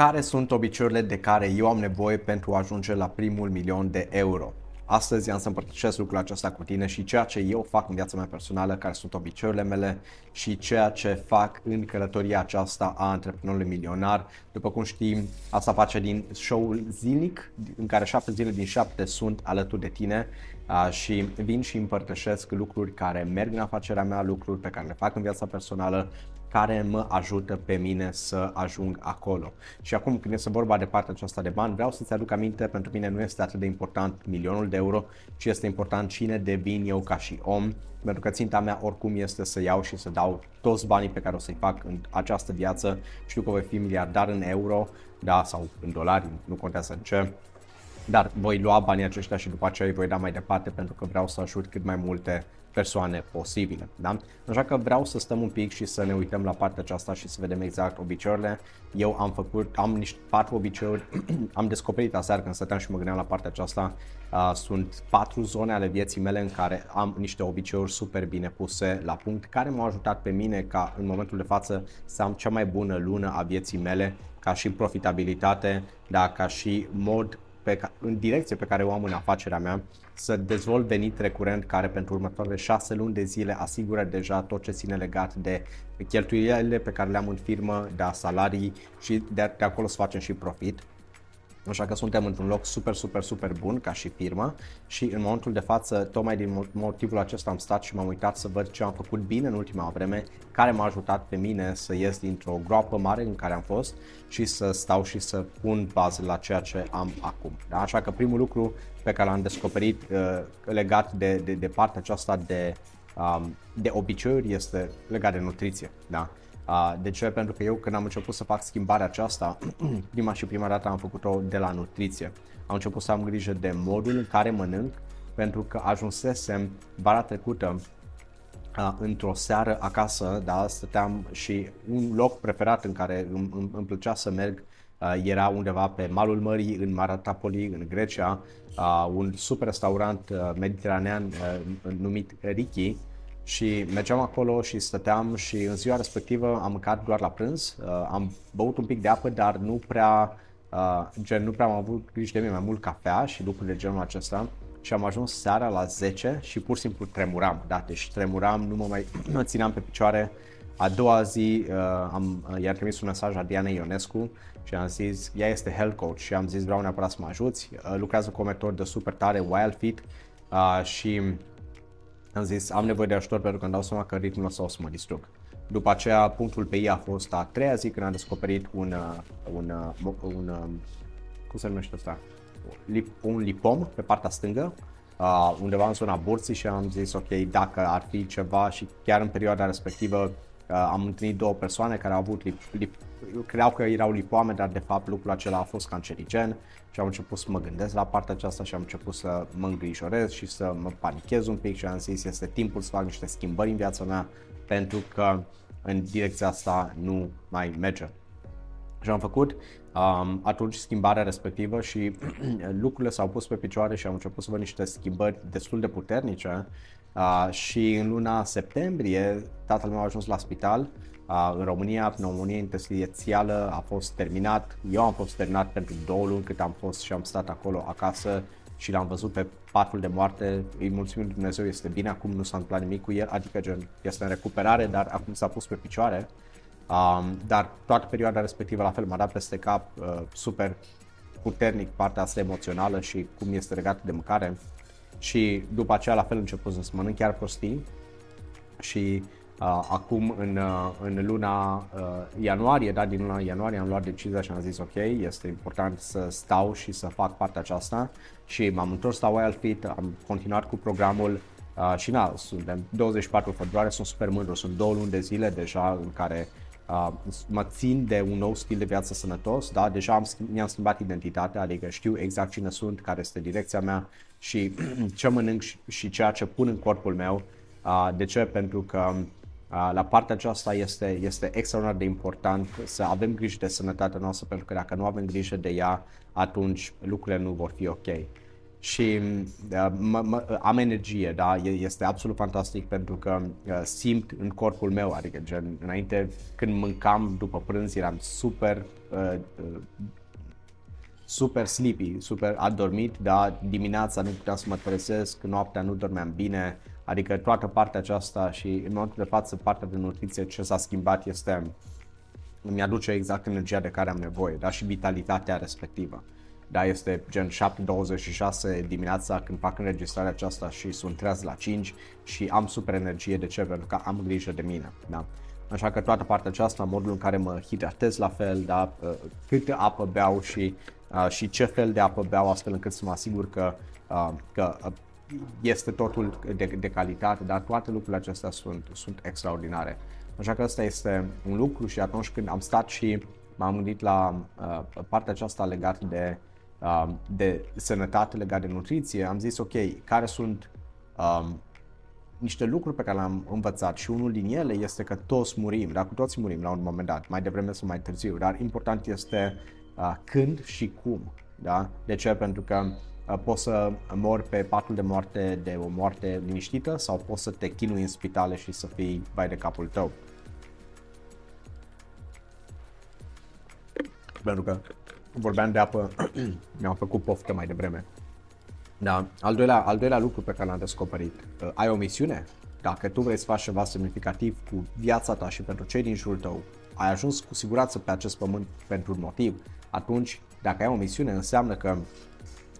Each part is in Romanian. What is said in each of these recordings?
Care sunt obiceiurile de care eu am nevoie pentru a ajunge la primul milion de euro? Astăzi am să împărtășesc lucrul acesta cu tine și ceea ce eu fac în viața mea personală, care sunt obiceiurile mele și ceea ce fac în călătoria aceasta a antreprenorului milionar. După cum știi, asta face din show-ul zilnic, în care șapte zile din șapte sunt alături de tine și vin și împărtășesc lucruri care merg în afacerea mea, lucruri pe care le fac în viața personală, care mă ajută pe mine să ajung acolo. Și acum când este vorba de partea aceasta de bani, vreau să-ți aduc aminte, pentru mine nu este atât de important milionul de euro, ci este important cine devin eu ca și om, pentru că ținta mea oricum este să iau și să dau toți banii pe care o să-i fac în această viață. Știu că voi fi miliardar în euro, da, sau în dolari, nu contează în ce, dar voi lua banii aceștia și după aceea îi voi da mai departe pentru că vreau să ajut cât mai multe persoane posibile. Da? Așa că vreau să stăm un pic și să ne uităm la partea aceasta și să vedem exact obiceiurile. Eu am făcut, am niște patru obiceiuri, am descoperit aseară când stăteam și mă gândeam la partea aceasta, uh, sunt patru zone ale vieții mele în care am niște obiceiuri super bine puse la punct, care m-au ajutat pe mine ca în momentul de față să am cea mai bună lună a vieții mele, ca și profitabilitate, da, ca și mod pe, în direcție pe care o am în afacerea mea, să dezvolt venit recurent care pentru următoarele șase luni de zile asigură deja tot ce ține legat de cheltuielile pe care le am în firmă, de salarii și de, de acolo să facem și profit. Așa că suntem într-un loc super, super, super bun ca și firmă și în momentul de față, tocmai din motivul acesta am stat și m-am uitat să văd ce am făcut bine în ultima vreme, care m-a ajutat pe mine să ies dintr-o groapă mare în care am fost și să stau și să pun bază la ceea ce am acum. Da? Așa că primul lucru pe care l-am descoperit uh, legat de, de, de partea aceasta de, um, de obiceiuri este legat de nutriție. Da? De ce? Pentru că eu când am început să fac schimbarea aceasta, prima și prima dată am făcut-o de la nutriție. Am început să am grijă de modul în care mănânc, pentru că ajunsesem vara trecută într-o seară acasă, da, stăteam și un loc preferat în care îmi, îmi, îmi plăcea să merg era undeva pe malul mării în Maratapoli, în Grecia, un super restaurant mediteranean numit Riki, și mergeam acolo și stăteam și în ziua respectivă am mâncat doar la prânz, uh, am băut un pic de apă, dar nu prea, uh, gen, nu prea am avut grijă de mine, mai mult cafea și lucruri de genul acesta. Și am ajuns seara la 10 și pur și simplu tremuram, da, deci tremuram, nu mă mai mă țineam pe picioare. A doua zi uh, am, uh, i-am trimis un mesaj la Diana Ionescu și am zis, ea este health coach. Și am zis vreau neapărat să mă ajuți, uh, lucrează cu o metodă super tare, Wild Fit uh, și am zis, am nevoie de ajutor pentru că îmi dau seama că ritmul ăsta o să mă distrug. După aceea, punctul pe ei a fost a treia zi când am descoperit un, uh, un, un, uh, un um, cum se numește asta? Un lipom pe partea stângă, uh, undeva în zona burții și am zis, ok, dacă ar fi ceva și chiar în perioada respectivă uh, am întâlnit două persoane care au avut lip, lip, credeau că erau lipoame, dar de fapt lucrul acela a fost cancerigen și am început să mă gândesc la partea aceasta și am început să mă îngrijorez și să mă panichez un pic și am zis este timpul să fac niște schimbări în viața mea pentru că în direcția asta nu mai merge. Și am făcut um, atunci schimbarea respectivă și lucrurile s-au pus pe picioare și am început să văd niște schimbări destul de puternice uh, și în luna septembrie tatăl meu a ajuns la spital în România, pneumonia interstitială a fost terminat. Eu am fost terminat pentru două luni cât am fost și am stat acolo acasă și l-am văzut pe patul de moarte. Îi mulțumim lui Dumnezeu, este bine, acum nu s-a întâmplat nimic cu el, adică gen, este în recuperare, dar acum s-a pus pe picioare. Um, dar toată perioada respectivă la fel m-a dat peste cap uh, super puternic partea asta emoțională și cum este legată de mâncare. Și după aceea la fel început să mănânc chiar prostii și Uh, acum în, uh, în luna uh, ianuarie, da, din luna ianuarie am luat decizia și am zis ok, este important să stau și să fac partea aceasta și m-am întors la Wild Fit, am continuat cu programul uh, și na, suntem 24 februarie, sunt super mândru, sunt două luni de zile deja în care uh, mă țin de un nou stil de viață sănătos, da, deja am, mi-am schimbat identitatea, adică știu exact cine sunt, care este direcția mea și ce mănânc și, și ceea ce pun în corpul meu. Uh, de ce? Pentru că la partea aceasta este, este extraordinar de important să avem grijă de sănătatea noastră, pentru că dacă nu avem grijă de ea, atunci lucrurile nu vor fi ok. și uh, mă, mă, am energie, da, este absolut fantastic pentru că uh, simt în corpul meu, adică gen, înainte când mâncam după prânz eram super uh, uh, super sleepy, super adormit, dar dimineața nu puteam să mă trezesc, noaptea nu dormeam bine, adică toată partea aceasta și în momentul de față partea de nutriție ce s-a schimbat este îmi aduce exact energia de care am nevoie, da, și vitalitatea respectivă. Da, este gen 7.26 dimineața când fac înregistrarea aceasta și sunt treaz la 5 și am super energie. De ce? Pentru că am grijă de mine. Da? Așa că toată partea aceasta, modul în care mă hidratez la fel, da? Uh, câte apă beau și, uh, și ce fel de apă beau astfel încât să mă asigur că, uh, că este totul de, de calitate, dar toate lucrurile acestea sunt, sunt extraordinare. Așa că ăsta este un lucru și atunci când am stat și m-am gândit la uh, partea aceasta legată de Um, de sănătate legat de nutriție, am zis ok, care sunt um, niște lucruri pe care le-am învățat și unul din ele este că toți murim, dar cu toți murim la un moment dat, mai devreme sau mai târziu, dar important este uh, când și cum. Da? De ce? Pentru că uh, poți să mori pe patul de moarte de o moarte liniștită sau poți să te chinui în spitale și să fii vai de capul tău. Pentru că vorbeam de apă, mi-am făcut poftă mai devreme. Da. Al doilea, al doilea lucru pe care l-am descoperit, uh, ai o misiune? Dacă tu vrei să faci ceva semnificativ cu viața ta și pentru cei din jurul tău, ai ajuns cu siguranță pe acest pământ pentru un motiv, atunci dacă ai o misiune înseamnă că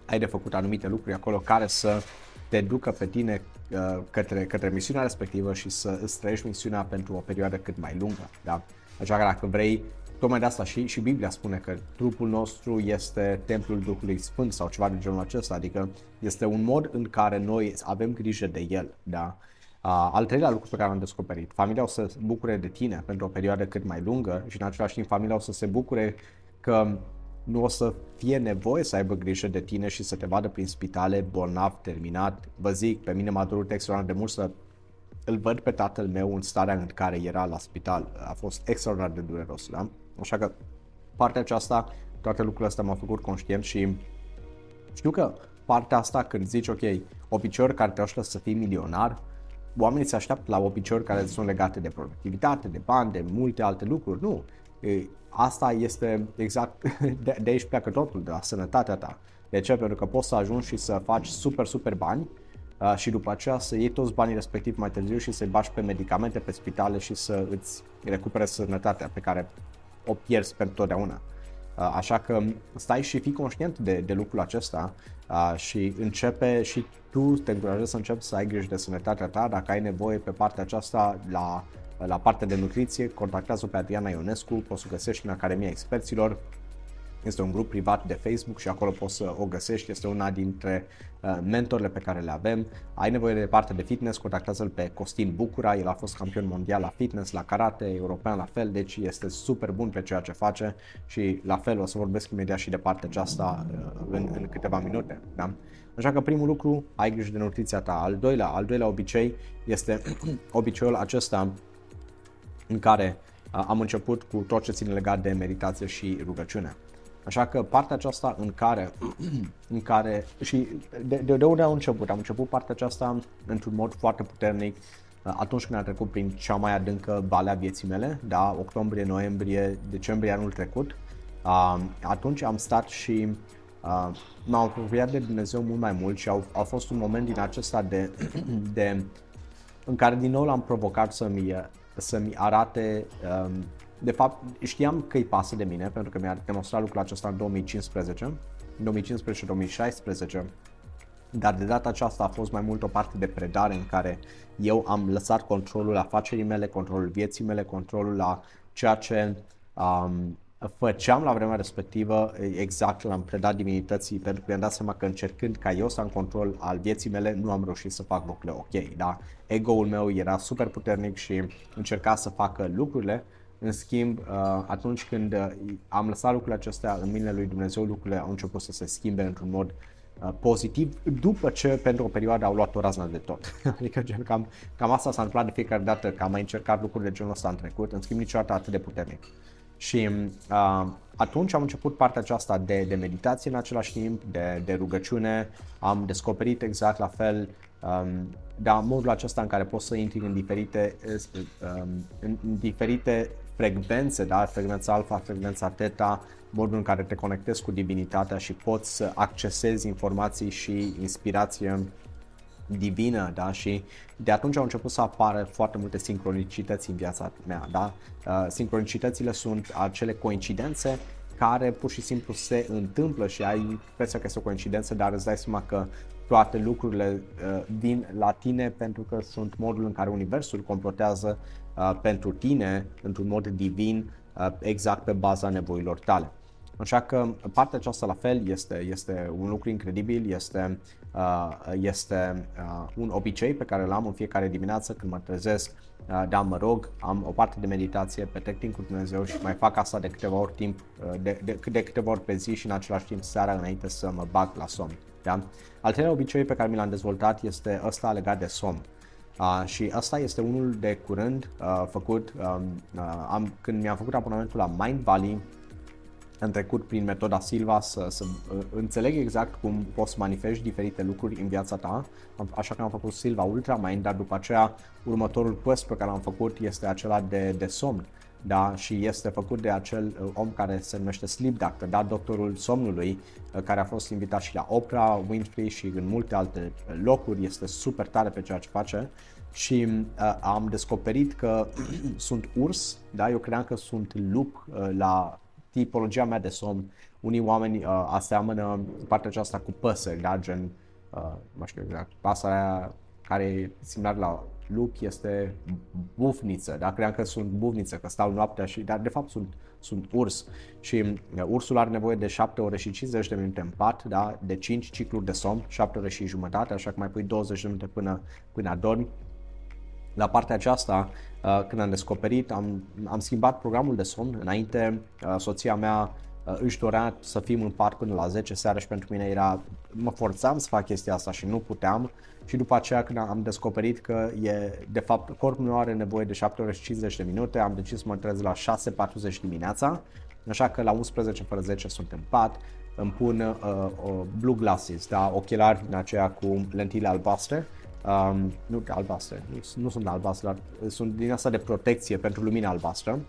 ai de făcut anumite lucruri acolo care să te ducă pe tine uh, către, către misiunea respectivă și să îți trăiești misiunea pentru o perioadă cât mai lungă. Da? Așa că dacă vrei Tocmai de asta și, și Biblia spune că trupul nostru este templul Duhului Sfânt sau ceva de genul acesta, adică este un mod în care noi avem grijă de el. Da? Uh, al treilea lucru pe care l-am descoperit, familia o să se bucure de tine pentru o perioadă cât mai lungă și în același timp familia o să se bucure că nu o să fie nevoie să aibă grijă de tine și să te vadă prin spitale bolnav, terminat. Vă zic, pe mine m-a durut extraordinar de mult să îl văd pe tatăl meu în starea în care era la spital. A fost extraordinar de dureros, da? Așa că partea aceasta, toate lucrurile astea m-au făcut conștient și știu că partea asta când zici, ok, obiceiuri care te ajută să fii milionar, oamenii se așteaptă la obiceiuri care sunt legate de productivitate, de bani, de multe alte lucruri. Nu. Asta este exact, de, de aici pleacă totul, de la sănătatea ta. De ce? Pentru că poți să ajungi și să faci super, super bani uh, și după aceea să iei toți banii respectiv mai târziu și să-i bași pe medicamente, pe spitale și să îți recupere sănătatea pe care o pierzi pentru totdeauna. Uh, așa că stai și fii conștient de, de lucrul acesta uh, și începe și tu te încurajezi să începi să ai grijă de sănătatea ta. Dacă ai nevoie pe partea aceasta la, la partea de nutriție, contactează pe Adriana Ionescu, poți să găsești în Academia Experților este un grup privat de Facebook și acolo poți să o găsești. Este una dintre uh, mentorile pe care le avem. Ai nevoie de parte de fitness, contactează-l pe Costin Bucura. El a fost campion mondial la fitness, la karate, european la fel, deci este super bun pe ceea ce face și la fel o să vorbesc imediat și de partea aceasta uh, în, în câteva minute. Da? Așa că primul lucru, ai grijă de nutriția ta. Al doilea, al doilea obicei este obiceiul acesta în care uh, am început cu tot ce ține legat de meditație și rugăciune. Așa că partea aceasta în care, în care și de, de, de unde am început? Am început partea aceasta într-un mod foarte puternic uh, atunci când am trecut prin cea mai adâncă vale a vieții mele, da, octombrie, noiembrie, decembrie anul trecut. Uh, atunci am stat și uh, m-am apropiat de Dumnezeu mult mai mult și au, a fost un moment din acesta de, de în care din nou l-am provocat să-mi, să-mi arate um, de fapt, știam că îi pasă de mine, pentru că mi-a demonstrat lucrul acesta în 2015, 2015-2016, dar de data aceasta a fost mai mult o parte de predare în care eu am lăsat controlul afacerii mele, controlul vieții mele, controlul la ceea ce um, făceam la vremea respectivă, exact l-am predat divinității, pentru că mi-am dat seama că încercând ca eu să am control al vieții mele, nu am reușit să fac lucrurile ok, da? Ego-ul meu era super puternic și încerca să facă lucrurile în schimb, uh, atunci când uh, am lăsat lucrurile acestea în mâinile lui Dumnezeu, lucrurile au început să se schimbe într-un mod uh, pozitiv după ce pentru o perioadă au luat o raznă de tot. adică gen, cam, cam asta s-a întâmplat de fiecare dată că am mai încercat lucruri de genul ăsta în trecut, în schimb niciodată atât de puternic. Și uh, atunci am început partea aceasta de, de meditație în același timp, de, de rugăciune, am descoperit exact la fel um, da, modul acesta în care poți să intri în diferite, um, în, în diferite frecvențe, da? frecvența alfa, frecvența teta, modul în care te conectezi cu divinitatea și poți să accesezi informații și inspirație divină, da? Și de atunci au început să apară foarte multe sincronicități în viața mea, da? Uh, sincronicitățile sunt acele coincidențe care pur și simplu se întâmplă și ai impresia că este o coincidență, dar îți dai seama că toate lucrurile uh, vin la tine pentru că sunt modul în care Universul complotează uh, pentru tine într-un mod divin uh, exact pe baza nevoilor tale. Așa că partea aceasta la fel este, este un lucru incredibil, este, uh, este uh, un obicei pe care îl am în fiecare dimineață când mă trezesc, uh, da, mă rog, am o parte de meditație, petrec timp cu Dumnezeu și mai fac asta de câteva ori timp, uh, de, de, de câteva ori pe zi și în același timp seara înainte să mă bag la somn. Da? Al treilea obicei pe care mi l-am dezvoltat este ăsta legat de somn. Uh, și asta este unul de curând uh, făcut, um, uh, am, când mi-am făcut abonamentul la Mind Valley, am trecut prin metoda Silva să, să uh, înțeleg exact cum poți să manifesti diferite lucruri în viața ta, așa că am făcut Silva Ultra Mind, dar după aceea următorul quest pe care l-am făcut este acela de, de somn. Da? și este făcut de acel uh, om care se numește Sleep Doctor, da? doctorul somnului, uh, care a fost invitat și la Oprah Winfrey și în multe alte locuri, este super tare pe ceea ce face și uh, am descoperit că sunt urs, da? eu credeam că sunt lup uh, la tipologia mea de somn. Unii oameni uh, aseamănă partea aceasta cu păsări, da? gen, uh, nu știu exact, pasărea care e similar la lup este bufniță, da? credeam că sunt bufniță, că stau noaptea și, dar de fapt sunt, sunt urs și uh, ursul are nevoie de 7 ore și 50 de minute în pat, da? de 5 cicluri de somn, 7 ore și jumătate, așa că mai pui 20 de minute până, până adormi. La partea aceasta, uh, când am descoperit, am, am schimbat programul de somn. Înainte, uh, soția mea uh, își dorea să fim în pat până la 10 seara și pentru mine era, mă forțam să fac chestia asta și nu puteam. Și după aceea când am descoperit că e, de fapt, corpul meu are nevoie de 7 ore și 50 de minute, am decis să mă trez la 6.40 dimineața, așa că la 11 fără 10 sunt în pat, îmi pun uh, uh, blue glasses, da, ochelari din aceea cu lentile albastre, um, nu albastre, nu, nu sunt albastre, dar sunt din asta de protecție pentru lumina albastră.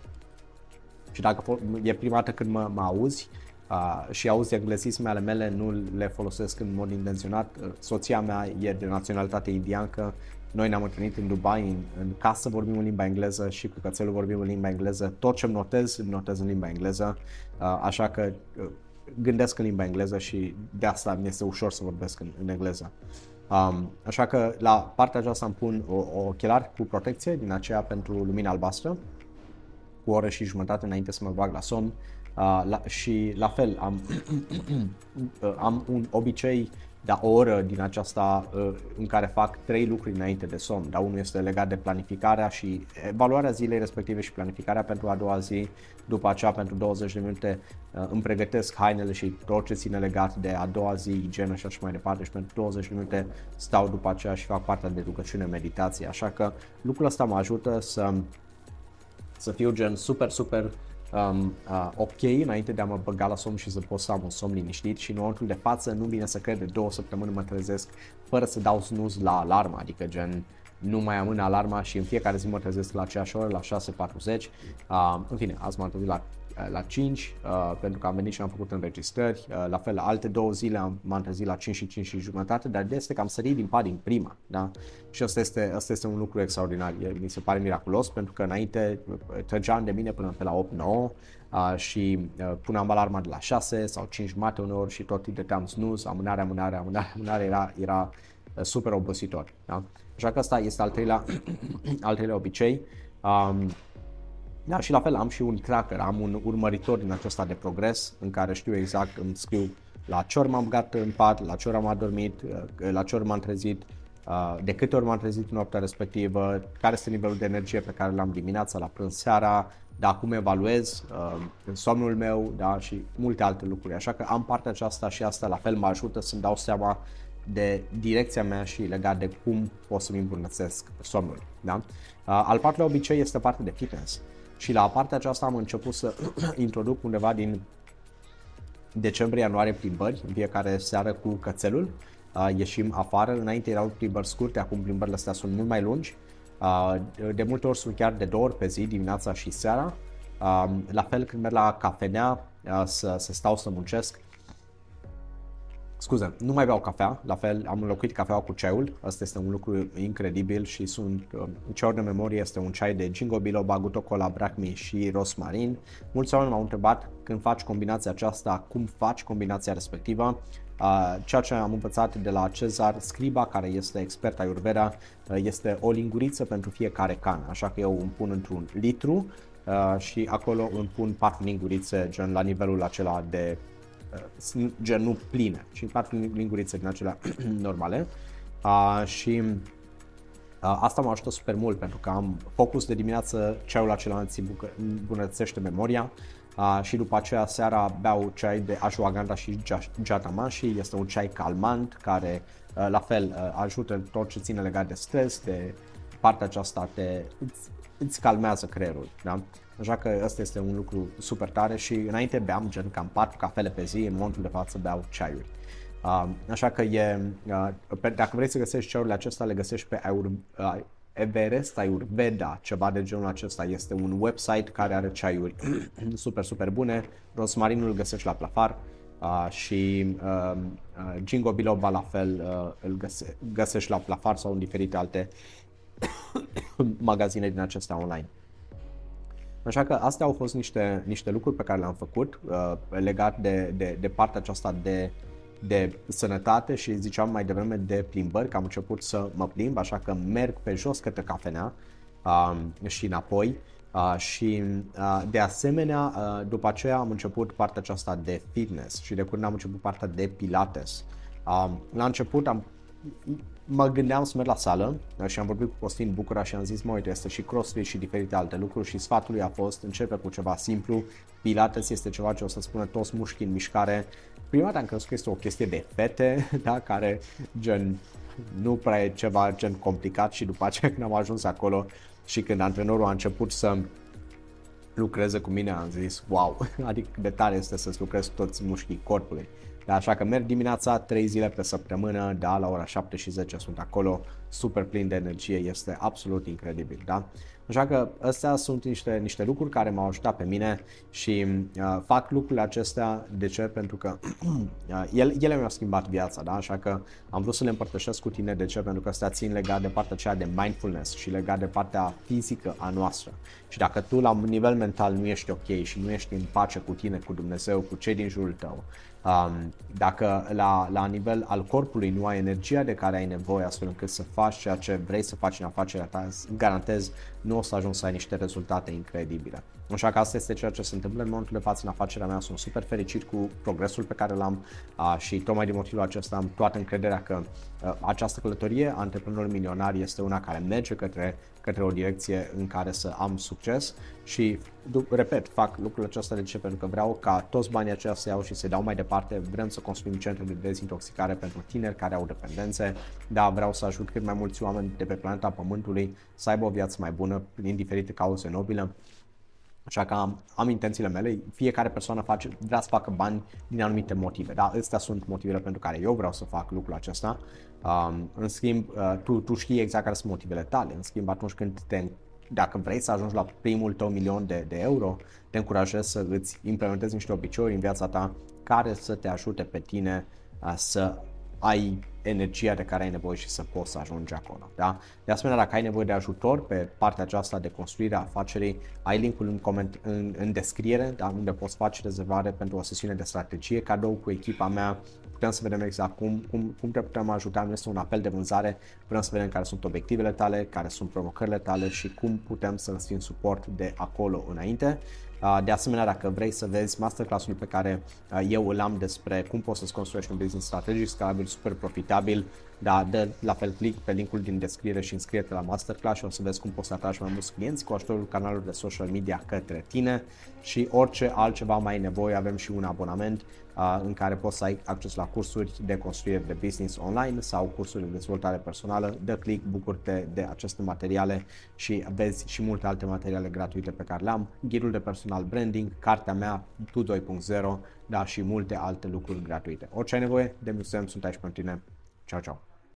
Și dacă e prima dată când mă, mă auzi uh, și auzi englezisme ale mele, nu le folosesc în mod intenționat. Uh, soția mea e de naționalitate indiancă, noi ne-am întâlnit în Dubai, în, în casă vorbim în limba engleză și cu cățelul vorbim în limba engleză. Tot ce îmi notez, îmi notez în limba engleză, uh, așa că uh, gândesc în limba engleză și de asta mi este ușor să vorbesc în, în engleză. Um, așa că la partea aceasta îmi pun o, o ochelari cu protecție din aceea pentru lumina albastră, cu o oră și jumătate înainte să mă bag la somn. Uh, la, și la fel am, am un obicei dar o oră din aceasta uh, în care fac trei lucruri înainte de somn. Da, unul este legat de planificarea și evaluarea zilei respective și planificarea pentru a doua zi. După aceea, pentru 20 de minute, uh, îmi pregătesc hainele și tot ce ține legat de a doua zi, igienă și așa mai departe și pentru 20 de minute stau după aceea și fac partea de rugăciune, meditație. Așa că lucrul ăsta mă ajută să, să fiu gen super, super um, uh, ok înainte de a mă băga la somn și să pot să am un somn liniștit și în momentul de față nu vine să cred de două săptămâni mă trezesc fără să dau snooze la alarmă, adică gen nu mai amân alarma și în fiecare zi mă trezesc la aceeași oră, la 6.40. Uh, în fine, azi m-am trezit la Uh, la 5 uh, pentru că am venit și am făcut înregistrări. Uh, la fel, alte două zile am, m-am trezit la 5 și 5 și jumătate, dar de este că am sărit din pat din prima. Da? Și asta este, asta este un lucru extraordinar. E, mi se pare miraculos pentru că înainte uh, trăgeam de mine până pe la 8-9 uh, și uh, puneam alarma de la 6 sau 5 jumate uneori și tot dăteam snooze, amânare, amânare, amânare, amânare, era, era uh, super obositor. Da? Așa că asta este al treilea, al treilea obicei. Um, da, și la fel am și un tracker, am un urmăritor din acesta de progres în care știu exact, îmi scriu la ce ori m-am băgat în pat, la ce ori am adormit, uh, la ce ori m-am trezit, uh, de câte ori m-am trezit în noaptea respectivă, care este nivelul de energie pe care l-am dimineața, la prânz, seara, da, cum evaluez uh, somnul meu, da, și multe alte lucruri. Așa că am partea aceasta și asta la fel mă ajută să-mi dau seama de direcția mea și legat de cum pot să-mi îmbunătățesc somnul. Da? Uh, al patrulea obicei este partea de fitness. Și la partea aceasta am început să introduc undeva din decembrie-ianuarie plimbări, în fiecare seară cu cățelul. Uh, ieșim afară, înainte erau plimbări scurte, acum plimbările astea sunt mult mai lungi. Uh, de multe ori sunt chiar de două ori pe zi, dimineața și seara. Uh, la fel când merg la cafenea uh, să, să stau să muncesc, Scuze, nu mai beau cafea, la fel am înlocuit cafeaua cu ceaiul, asta este un lucru incredibil și sunt, uh, ceaiul de memorie este un ceai de ginkgo biloba, gutocola, brahmi și rosmarin. Mulți oameni m-au întrebat când faci combinația aceasta, cum faci combinația respectivă. Uh, ceea ce am învățat de la Cezar Scriba, care este expert ayurveda, uh, este o linguriță pentru fiecare cană, așa că eu îmi pun într-un litru și acolo îmi pun patru lingurițe gen la nivelul acela de sunt gen nu pline și patru lingurițe din acelea normale uh, și uh, asta mă ajută super mult pentru că am focus de dimineață, ceaiul acela îți îmbunătățește memoria uh, și după aceea seara beau ceai de ashwagandha și jatamashi, este un ceai calmant care uh, la fel uh, ajută tot ce ține legat de stres, de partea aceasta te, îți, îți calmează creierul. Da? Așa că ăsta este un lucru super tare și înainte beam gen cam 4 cafele pe zi, în momentul de față beau ceaiuri. Uh, așa că e, uh, pe, dacă vrei să găsești ceaiurile acestea, le găsești pe Ayur, uh, Everest Ayurveda, ceva de genul acesta. Este un website care are ceaiuri super, super bune. Rosmarinul îl găsești la Plafar uh, și uh, uh, Jingo Biloba la fel uh, îl găse- găsești la Plafar sau în diferite alte magazine din acestea online. Așa că astea au fost niște, niște lucruri pe care le-am făcut uh, legat de, de, de partea aceasta de, de sănătate și ziceam mai devreme de plimbări, că am început să mă plimb, așa că merg pe jos către cafenea uh, și înapoi. Uh, și uh, de asemenea, uh, după aceea am început partea aceasta de fitness și de curând am început partea de pilates. Uh, la început am mă gândeam să merg la sală și am vorbit cu Costin Bucura și am zis, mă, uite, este și crossfit și diferite alte lucruri și sfatul lui a fost, începe cu ceva simplu, pilates este ceva ce o să spună toți mușchii în mișcare. Prima dată am crezut că este o chestie de fete, da, care gen nu prea e ceva gen complicat și după aceea când am ajuns acolo și când antrenorul a început să lucreze cu mine, am zis, wow, adică de tare este să-ți lucrezi toți mușchii corpului. Da, așa că merg dimineața 3 zile pe săptămână, da, la ora 7 și 10 sunt acolo, super plin de energie, este absolut incredibil, da? Așa că astea sunt niște, niște lucruri care m-au ajutat pe mine și uh, fac lucrurile acestea, de ce? Pentru că uh, ele, ele mi-au schimbat viața, da? Așa că am vrut să le împărtășesc cu tine, de ce? Pentru că astea țin legat de partea aceea de mindfulness și legat de partea fizică a noastră. Și dacă tu la nivel mental nu ești ok și nu ești în pace cu tine, cu Dumnezeu, cu cei din jurul tău, Um, dacă la, la nivel al corpului nu ai energia de care ai nevoie astfel încât să faci ceea ce vrei să faci în afacerea ta, garantez nu o să ajungi să ai niște rezultate incredibile. Așa că asta este ceea ce se întâmplă în momentul de față în afacerea mea. Sunt super fericit cu progresul pe care l-am uh, și tocmai din motivul acesta am toată încrederea că uh, această călătorie a antreprenorul milionar este una care merge către, către o direcție în care să am succes și, repet, fac lucrul acesta de ce? Pentru că vreau ca toți banii aceia să iau și să dau mai departe. Vrem să construim centre de dezintoxicare pentru tineri care au dependențe. Da, vreau să ajut cât mai mulți oameni de pe planeta Pământului să aibă o viață mai bună prin diferite cauze nobile. Așa că am, am intențiile mele, fiecare persoană face, vrea să facă bani din anumite motive, da? Astea sunt motivele pentru care eu vreau să fac lucrul acesta. Um, în schimb, uh, tu, tu știi exact care sunt motivele tale. În schimb, atunci când te, dacă vrei să ajungi la primul tău milion de, de euro, te încurajez să îți implementezi niște obiceiuri în viața ta care să te ajute pe tine uh, să ai energia de care ai nevoie și să poți să ajungi acolo. Da? De asemenea, dacă ai nevoie de ajutor pe partea aceasta de construire a afacerii, ai linkul în, coment- în, în descriere, da? unde poți face rezervare pentru o sesiune de strategie, cadou cu echipa mea, putem să vedem exact cum, cum, cum te putem ajuta, nu este un apel de vânzare, vrem să vedem care sunt obiectivele tale, care sunt provocările tale și cum putem să îți fim suport de acolo înainte. De asemenea, dacă vrei să vezi masterclass-ul pe care eu îl am despre cum poți să-ți construiești un business strategic, scalabil, super profitabil, Da, de la fel click pe linkul din descriere și înscrie-te la masterclass și o să vezi cum poți să atragi mai mulți clienți cu ajutorul canalului de social media către tine și orice altceva mai ai nevoie, avem și un abonament uh, în care poți să ai acces la cursuri de construire de business online sau cursuri de dezvoltare personală. Dă click, bucură-te de aceste materiale și vezi și multe alte materiale gratuite pe care le-am, ghidul de personal branding, cartea mea Tu 2.0, da, și multe alte lucruri gratuite. Orice ai nevoie, de sunt aici pentru tine. Ciao, ciao!